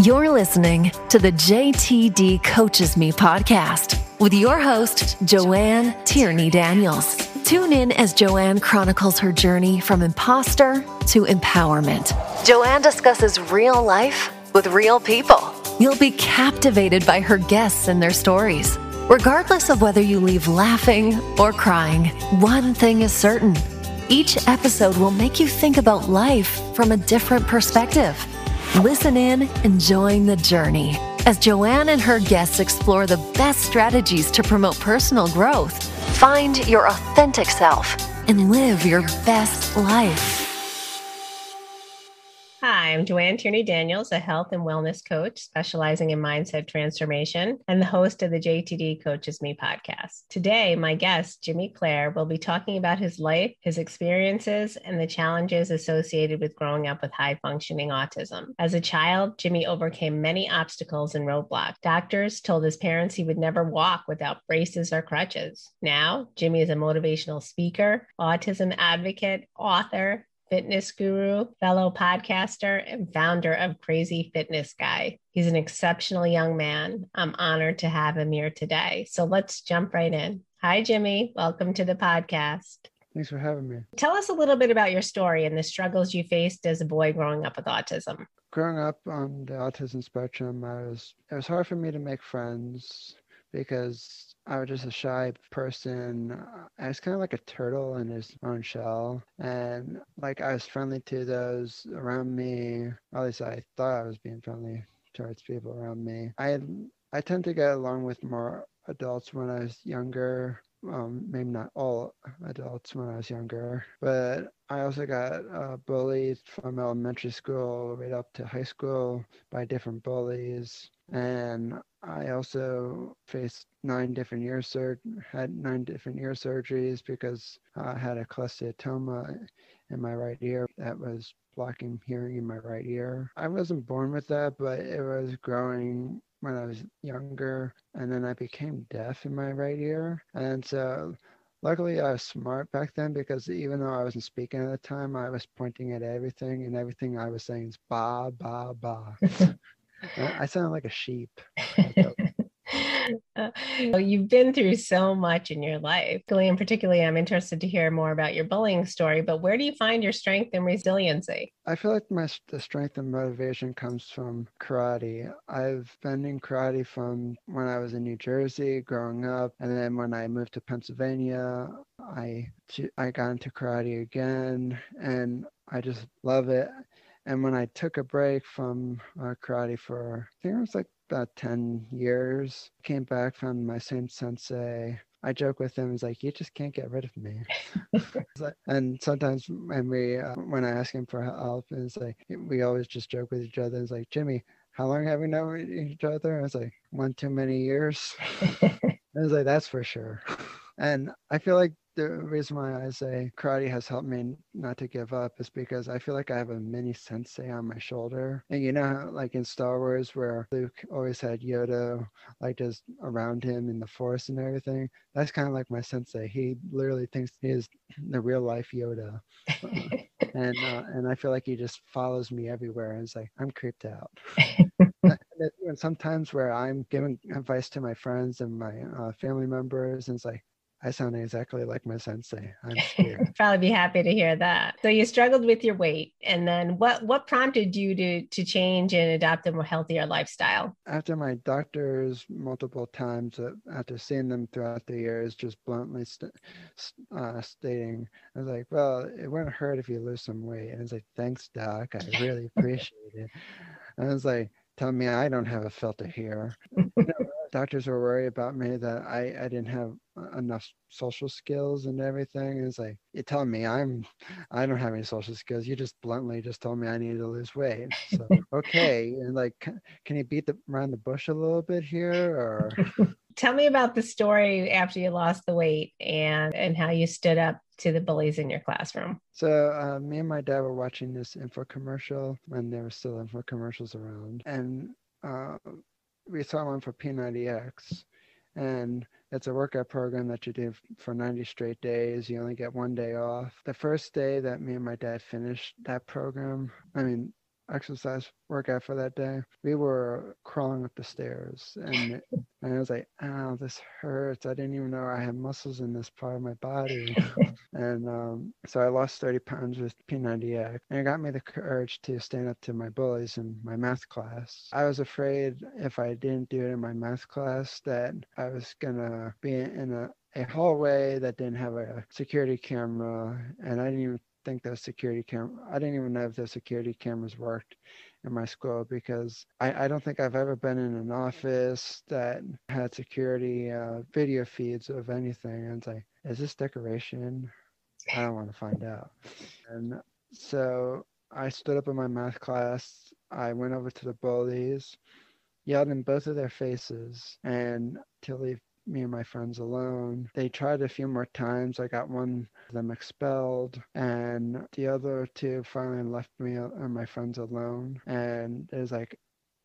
You're listening to the JTD Coaches Me podcast with your host, Joanne Tierney Daniels. Tune in as Joanne chronicles her journey from imposter to empowerment. Joanne discusses real life with real people. You'll be captivated by her guests and their stories. Regardless of whether you leave laughing or crying, one thing is certain each episode will make you think about life from a different perspective. Listen in and join the journey as Joanne and her guests explore the best strategies to promote personal growth, find your authentic self, and live your best life. Hi, I'm Joanne Tierney Daniels, a health and wellness coach specializing in mindset transformation and the host of the JTD Coaches Me podcast. Today, my guest, Jimmy Clare, will be talking about his life, his experiences, and the challenges associated with growing up with high functioning autism. As a child, Jimmy overcame many obstacles and roadblocks. Doctors told his parents he would never walk without braces or crutches. Now, Jimmy is a motivational speaker, autism advocate, author, fitness guru, fellow podcaster, and founder of Crazy Fitness Guy. He's an exceptional young man. I'm honored to have him here today. So let's jump right in. Hi, Jimmy. Welcome to the podcast. Thanks for having me. Tell us a little bit about your story and the struggles you faced as a boy growing up with autism. Growing up on the autism spectrum, I was it was hard for me to make friends because I was just a shy person. I was kind of like a turtle in his own shell. And like I was friendly to those around me. At least I thought I was being friendly towards people around me. I I tend to get along with more adults when I was younger. Um, maybe not all adults when I was younger, but I also got uh, bullied from elementary school right up to high school by different bullies and I also faced nine different ear sur- had nine different ear surgeries because I had a cholesteatoma in my right ear that was blocking hearing in my right ear. I wasn't born with that, but it was growing when I was younger, and then I became deaf in my right ear, and so. Luckily, I was smart back then because even though I wasn't speaking at the time, I was pointing at everything, and everything I was saying is ba, ba, ba. I sound like a sheep. uh, you've been through so much in your life. And particularly, I'm interested to hear more about your bullying story, but where do you find your strength and resiliency? I feel like my the strength and motivation comes from karate. I've been in karate from when I was in New Jersey growing up, and then when I moved to Pennsylvania, I I got into karate again, and I just love it. And when I took a break from uh, karate for, I think it was like about 10 years, came back, found my same sensei. I joke with him, he's like, you just can't get rid of me. and sometimes when we, uh, when I ask him for help, it's like, we always just joke with each other. It's like, Jimmy, how long have we known each other? I was like, one too many years. I was like, that's for sure. And I feel like the reason why I say karate has helped me not to give up is because I feel like I have a mini sensei on my shoulder. And you know, like in Star Wars, where Luke always had Yoda, like just around him in the force and everything. That's kind of like my sensei. He literally thinks he is the real life Yoda, and uh, and I feel like he just follows me everywhere. And it's like I'm creeped out. and sometimes where I'm giving advice to my friends and my uh, family members, and it's like I sound exactly like my sensei. I'm scared. Probably be happy to hear that. So you struggled with your weight, and then what? What prompted you to to change and adopt a more healthier lifestyle? After my doctors multiple times, uh, after seeing them throughout the years, just bluntly st- uh, stating, I was like, "Well, it wouldn't hurt if you lose some weight." And it's like, "Thanks, doc. I really appreciate it." And I was like, "Tell me I don't have a filter here." you know, doctors were worried about me that I, I didn't have enough social skills and everything. It's like you tell me I'm I don't have any social skills. You just bluntly just told me I needed to lose weight. So okay, and like can you beat the around the bush a little bit here or tell me about the story after you lost the weight and and how you stood up to the bullies in your classroom. So uh, me and my dad were watching this info commercial when there were still info commercials around, and uh, we saw one for P90X, and it's a workout program that you do for 90 straight days. You only get one day off. The first day that me and my dad finished that program, I mean, exercise workout for that day. We were crawling up the stairs, and and I was like, "Oh, this hurts." I didn't even know I had muscles in this part of my body, and um, so I lost 30 pounds with P90X, and it got me the courage to stand up to my bullies in my math class. I was afraid if I didn't do it in my math class that I was gonna be in a a hallway that didn't have a security camera and I didn't even think those security cam I didn't even know if those security cameras worked in my school because I, I don't think I've ever been in an office that had security uh, video feeds of anything. And it's like, is this decoration? I don't want to find out. And so I stood up in my math class. I went over to the bullies, yelled in both of their faces, and to leave me and my friends alone. They tried a few more times. I got one of them expelled, and the other two finally left me and my friends alone. And it was like,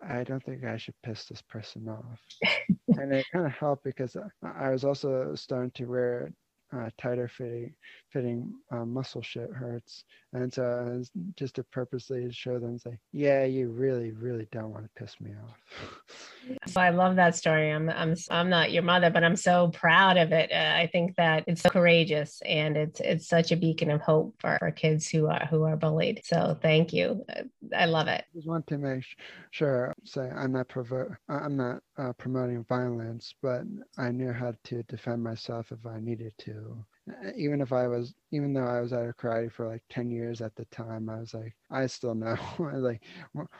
I don't think I should piss this person off. and it kind of helped because I was also starting to wear uh, tighter fitting, fitting uh, muscle shit hurts. And so just to purposely show them, say, yeah, you really, really don't want to piss me off. so I love that story. I'm, I'm, I'm not your mother, but I'm so proud of it. Uh, I think that it's so courageous and it's, it's such a beacon of hope for, for kids who are, who are bullied. So thank you. Uh, I love it. I just want to make sure, say, I'm not provo- I'm not uh, promoting violence, but I knew how to defend myself if I needed to. Uh, even if I was, even though I was out of karate for like 10 years at the time, I was like, I still know. like,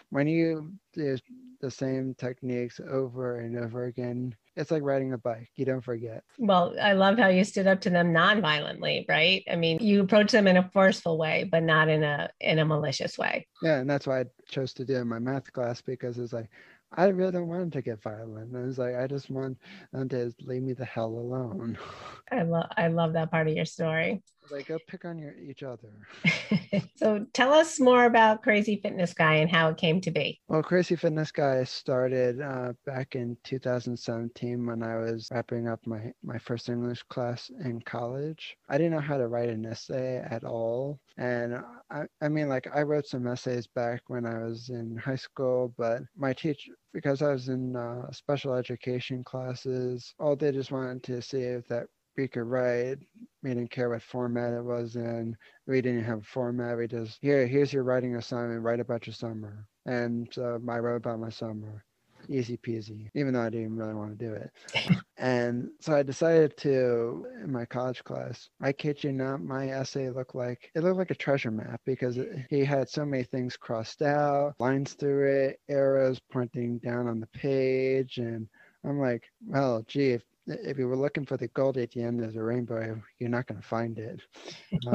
when you do the same techniques over and over again, it's like riding a bike. You don't forget. Well, I love how you stood up to them non-violently, right? I mean, you approach them in a forceful way, but not in a in a malicious way. Yeah, and that's why I chose to do in my math class because it's like I really don't want to get violent. I was like, I just want them to leave me the hell alone. I love I love that part of your story. Like go pick on your each other. so tell us more about Crazy Fitness Guy and how it came to be. Well, Crazy Fitness Guy started uh, back in 2017 when I was wrapping up my my first English class in college. I didn't know how to write an essay at all, and I I mean like I wrote some essays back when I was in high school, but my teacher because I was in uh, special education classes, all they just wanted to see if that we could write. We didn't care what format it was in. We didn't have a format. We just here, here's your writing assignment. Write about your summer. And so I wrote about my summer. Easy peasy, even though I didn't really want to do it. and so I decided to, in my college class, I kid you not, my essay looked like it looked like a treasure map because it, he had so many things crossed out, lines through it, arrows pointing down on the page, and I'm like, well, gee, if if you were looking for the gold at the end of the rainbow, you're not going to find it.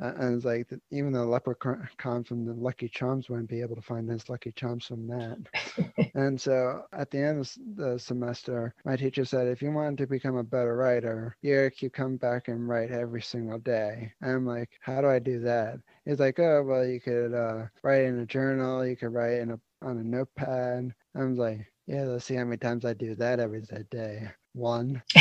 Uh, and it's like, even the leprechaun from the Lucky Charms wouldn't be able to find his Lucky Charms from that. and so at the end of the semester, my teacher said, if you wanted to become a better writer, Eric, you come back and write every single day. And I'm like, how do I do that? He's like, oh, well, you could uh, write in a journal, you could write in a, on a notepad. I'm like, yeah, let's see how many times I do that every day one.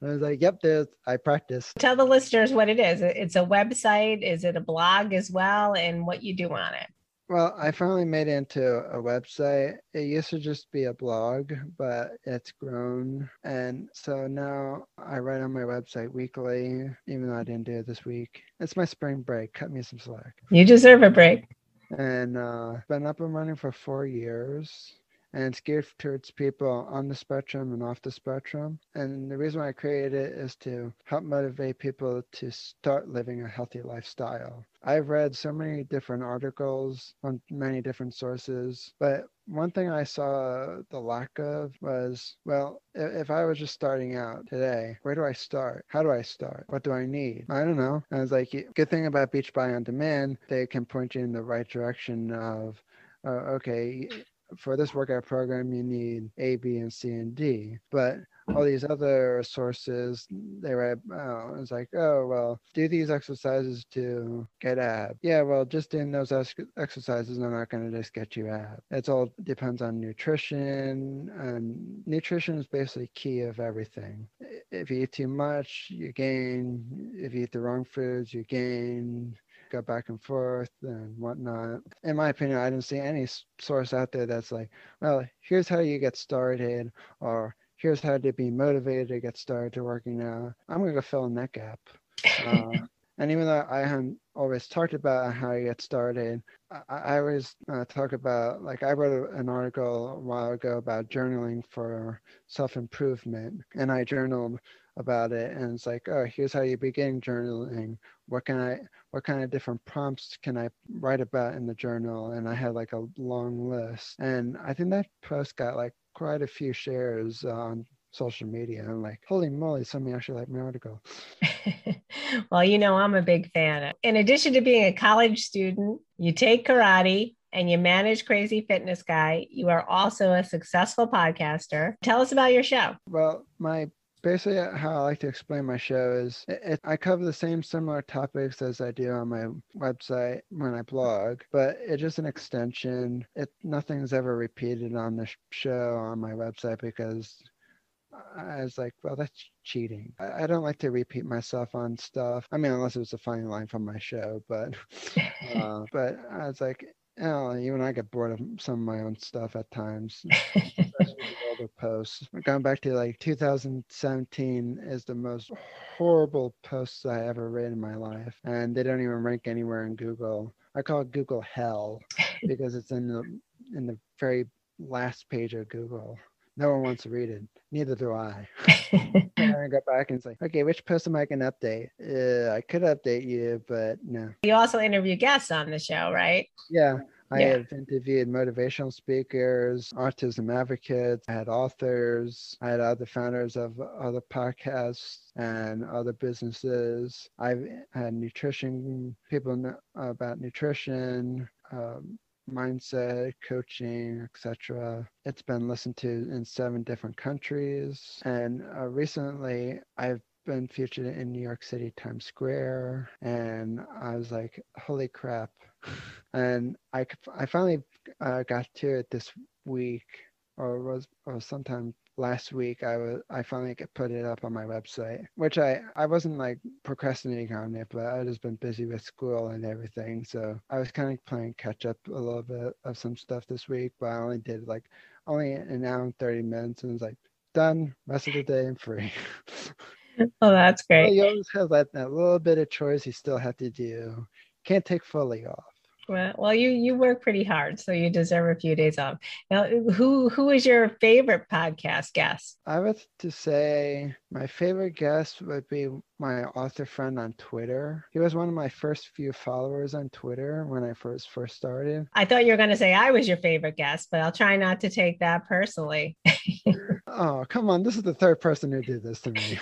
I was like, yep, there's, I practice. Tell the listeners what it is. It's a website. Is it a blog as well? And what you do on it? Well, I finally made it into a website. It used to just be a blog, but it's grown. And so now I write on my website weekly, even though I didn't do it this week. It's my spring break. Cut me some slack. You deserve a break. And uh, been up and running for four years and it's geared towards people on the spectrum and off the spectrum. And the reason why I created it is to help motivate people to start living a healthy lifestyle. I've read so many different articles on many different sources, but one thing I saw the lack of was well, if I was just starting out today, where do I start? How do I start? What do I need? I don't know. I was like, good thing about Beachbody on Demand, they can point you in the right direction of uh, okay, for this workout program, you need A, B, and C, and D. But all these other sources, they were, oh, it's like, oh, well, do these exercises to get ab. Yeah, well, just doing those exercises are not going to just get you ab. It's all depends on nutrition, and nutrition is basically key of everything. If you eat too much, you gain. If you eat the wrong foods, you gain go back and forth and whatnot. In my opinion, I didn't see any source out there that's like, well, here's how you get started, or here's how to be motivated to get started to working out. I'm gonna go fill in that gap. Uh, and even though I haven't always talked about how you get started, I, I always uh, talk about like I wrote an article a while ago about journaling for self improvement, and I journaled about it and it's like oh here's how you begin journaling what can i what kind of different prompts can i write about in the journal and i had like a long list and i think that post got like quite a few shares on social media and like holy moly somebody actually liked my article well you know i'm a big fan in addition to being a college student you take karate and you manage Crazy Fitness Guy. You are also a successful podcaster. Tell us about your show. Well, my basically how I like to explain my show is it, it, I cover the same similar topics as I do on my website when I blog, but it's just an extension. It nothing's ever repeated on the show on my website because I was like, well, that's cheating. I, I, don't like to repeat myself on stuff. I mean, unless it was a funny line from my show, but uh, but I was like, Oh, even I get bored of some of my own stuff at times. older posts. Going back to like 2017 is the most horrible posts I ever read in my life, and they don't even rank anywhere in Google. I call it Google hell because it's in the in the very last page of Google. No one wants to read it. Neither do I. and I go back and say, okay, which post am I going to update? Uh, I could update you, but no. You also interview guests on the show, right? Yeah. I yeah. have interviewed motivational speakers, autism advocates, I had authors, I had other founders of other podcasts and other businesses. I've had nutrition people about nutrition, um, mindset, coaching, etc. It's been listened to in seven different countries. And uh, recently, I've been featured in New York City Times Square, and I was like, holy crap. and I, I finally uh, got to it this week, or was or sometime last week I was I finally put it up on my website, which I I wasn't like procrastinating on it, but I just been busy with school and everything, so I was kind of playing catch up a little bit of some stuff this week, but I only did like only an hour and thirty minutes, and was like done. Rest of the day and free. oh, that's great. Well, you always have that, that little bit of chores you still have to do. Can't take fully off. Well, you you work pretty hard, so you deserve a few days off. Now, who who is your favorite podcast guest? I would to say my favorite guest would be my author friend on Twitter. He was one of my first few followers on Twitter when I first first started. I thought you were going to say I was your favorite guest, but I'll try not to take that personally. oh, come on. This is the third person who did this to me.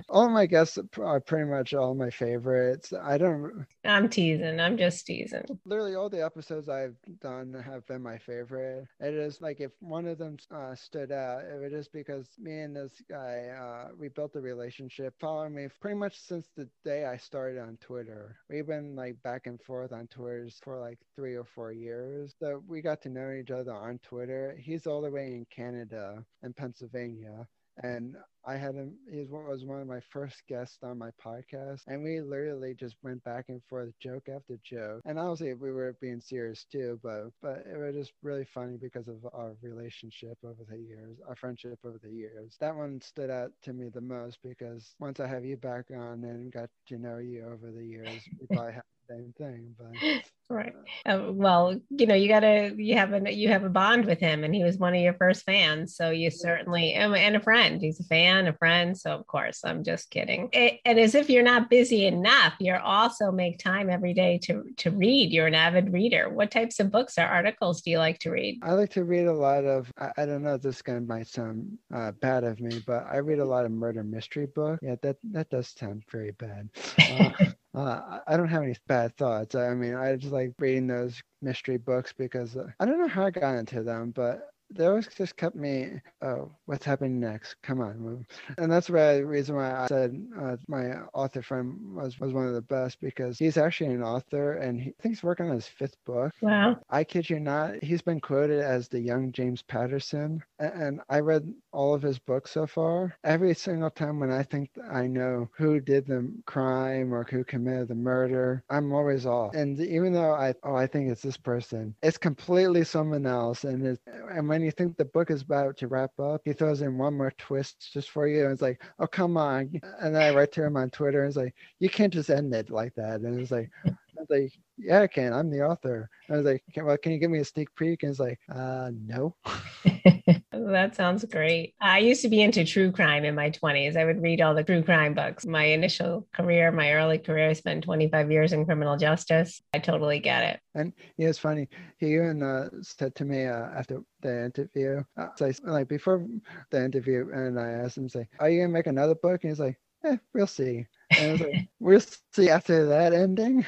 all my guests are pretty much all my favorites. I don't. I'm teasing. I'm just teasing. Literally, all the episodes I've done have been my favorite. It is like if one of them uh, stood out, it was just because me and this guy, uh, we built a relationship, following me pretty much since the day I started on Twitter. We've been like back and forth on Twitter for like three or four years. So we got to know each other on Twitter. He's all the way in Canada and Pennsylvania and I had him. He was one of my first guests on my podcast, and we literally just went back and forth, joke after joke. And obviously, we were being serious too, but but it was just really funny because of our relationship over the years, our friendship over the years. That one stood out to me the most because once I have you back on and got to know you over the years, we probably have the same thing, but. right uh, well you know you gotta you have a you have a bond with him and he was one of your first fans so you certainly and a friend he's a fan a friend. So of course i'm just kidding. It, and as if you're not busy enough you're also make time every day to to read. You're an avid reader. What types of books or articles do you like to read? I like to read a lot of i, I don't know if this guy might sound uh, bad of me but i read a lot of murder mystery books yeah that that does sound very bad. Uh, uh, I don't have any bad thoughts. I mean, I just like reading those mystery books because uh, I don't know how I got into them, but they always just kept me oh what's happening next? Come on and that's why the reason why i said uh, my author friend was was one of the best because he's actually an author and he thinks working on his fifth book. Wow. I kid you not he's been quoted as the young james patterson. And, and i read all of his books so far. Every single time when I think I know who did the crime or who committed the murder, I'm always off. And even though I oh I think it's this person, it's completely someone else. And it, and when you think the book is about to wrap up, he throws in one more twist just for you. And it's like, oh come on. And then I write to him on Twitter and it's like, you can't just end it like that. And it's like I was like, yeah, I can. I'm the author. I was like, well, can you give me a sneak peek? And it's like, uh, no. that sounds great. I used to be into true crime in my 20s. I would read all the true crime books. My initial career, my early career, I spent 25 years in criminal justice. I totally get it. And yeah, it's funny. He even uh, said to me uh, after the interview, uh, so like before the interview, and I asked him, say, are you going to make another book? And he's like, eh, we'll see. Like, we'll see after that ending.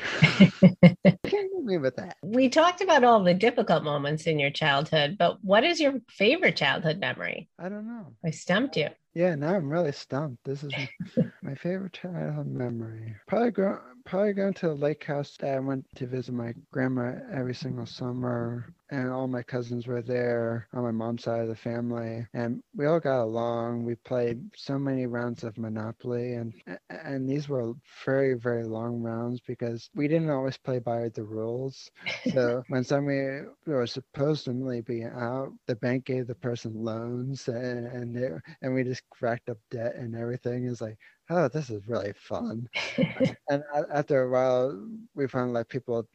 Can't agree with that. We talked about all the difficult moments in your childhood, but what is your favorite childhood memory? I don't know. I stumped you. Yeah, now I'm really stumped. This is my favorite childhood memory. Probably go, probably going to the lake house. I went to visit my grandma every single summer, and all my cousins were there on my mom's side of the family, and we all got along. We played so many rounds of Monopoly, and and these were very very long rounds because we didn't always play by the rules. So when somebody was supposedly being out, the bank gave the person loans, and and, they, and we just racked up debt and everything. Is like oh, this is really fun. and after a while, we found like people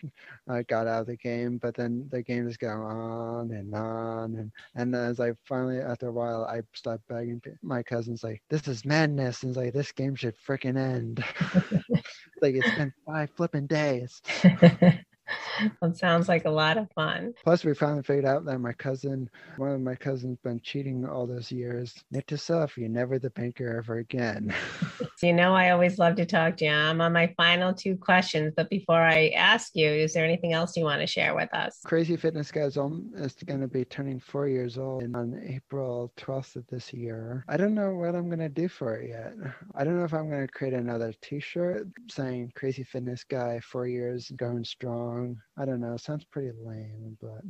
uh, got out of the game, but then the game just going on and on. And, and as I finally, after a while, I stopped begging my cousins, like, this is madness. And it's like, this game should freaking end. like, it's been five flipping days. It sounds like a lot of fun. Plus, we finally figured out that my cousin, one of my cousins, been cheating all those years. Nick to self, you're never the banker ever again. so you know, I always love to talk to you. I'm on my final two questions, but before I ask you, is there anything else you want to share with us? Crazy Fitness Guys is going to be turning four years old on April 12th of this year. I don't know what I'm going to do for it yet. I don't know if I'm going to create another T-shirt saying "Crazy Fitness Guy, four years going strong." I don't know. Sounds pretty lame, but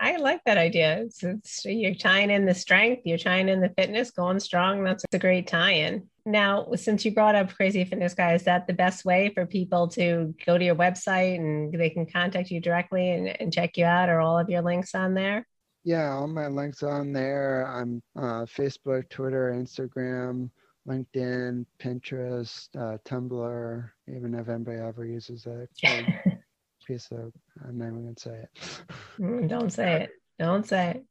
I like that idea. It's, it's, you're tying in the strength, you're tying in the fitness, going strong. That's a great tie-in. Now, since you brought up Crazy Fitness Guy, is that the best way for people to go to your website and they can contact you directly and, and check you out? Or all of your links on there? Yeah, all my links on there. I'm uh, Facebook, Twitter, Instagram, LinkedIn, Pinterest, uh, Tumblr. Even if anybody ever uses it. piece of I'm not even gonna say it. Mm, don't say it. Don't say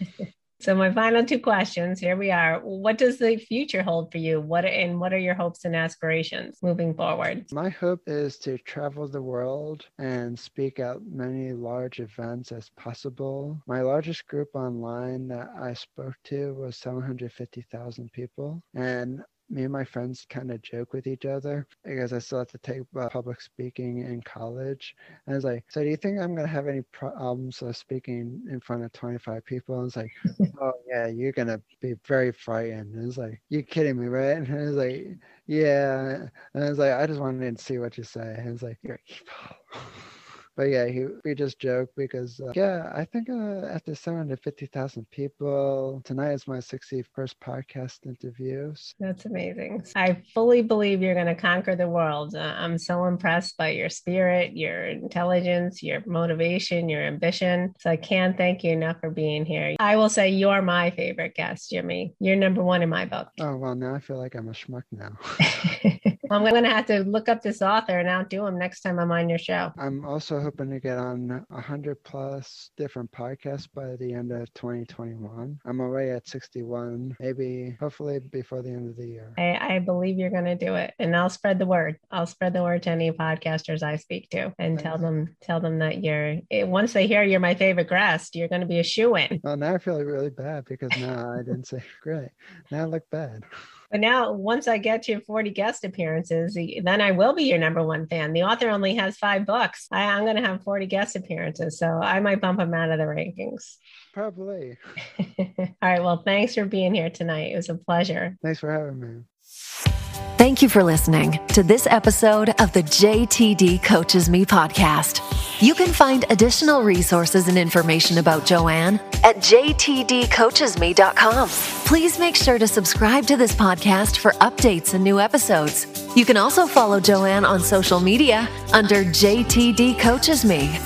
it. so my final two questions. Here we are. What does the future hold for you? What and what are your hopes and aspirations moving forward? My hope is to travel the world and speak at many large events as possible. My largest group online that I spoke to was 750,000 people, and me and my friends kind of joke with each other because I still have to take uh, public speaking in college. And I was like, so do you think I'm going to have any problems uh, speaking in front of 25 people? And it's like, oh yeah, you're going to be very frightened. And it's like, you're kidding me, right? And I was like, yeah. And I was like, I just wanted to see what you say. And it's like, you're evil. but yeah, he, we just joke because uh, yeah, I think uh, after 750,000 people, tonight is my 61st podcast interviews. That's amazing. I fully believe you're going to conquer the world. Uh, I'm so impressed by your spirit, your intelligence, your motivation, your ambition. So I can't thank you enough for being here. I will say you're my favorite guest, Jimmy. You're number one in my book. Oh well, now I feel like I'm a schmuck now. I'm going to have to look up this author and outdo him next time I'm on your show. I'm also hoping to get on 100 plus different podcasts by the end of 2021. I'm already at 61, maybe hopefully before the end of the year. I, I believe you're going to do it. And I'll spread the word. I'll spread the word to any podcasters I speak to and Thanks. tell them tell them that you're once they hear you're my favorite guest, you're going to be a shoe in. Well, now I feel really bad because now I didn't say great. Now I look bad. But now, once I get to 40 guest appearances, then I will be your number one fan. The author only has five books. I, am going to have 40 guest appearances, so I might bump him out of the rankings. Probably. All right. Well, thanks for being here tonight. It was a pleasure. Thanks for having me. Thank you for listening to this episode of the JTD Coaches Me podcast. You can find additional resources and information about Joanne at jtdcoachesme.com. Please make sure to subscribe to this podcast for updates and new episodes. You can also follow Joanne on social media under JTD Coaches Me.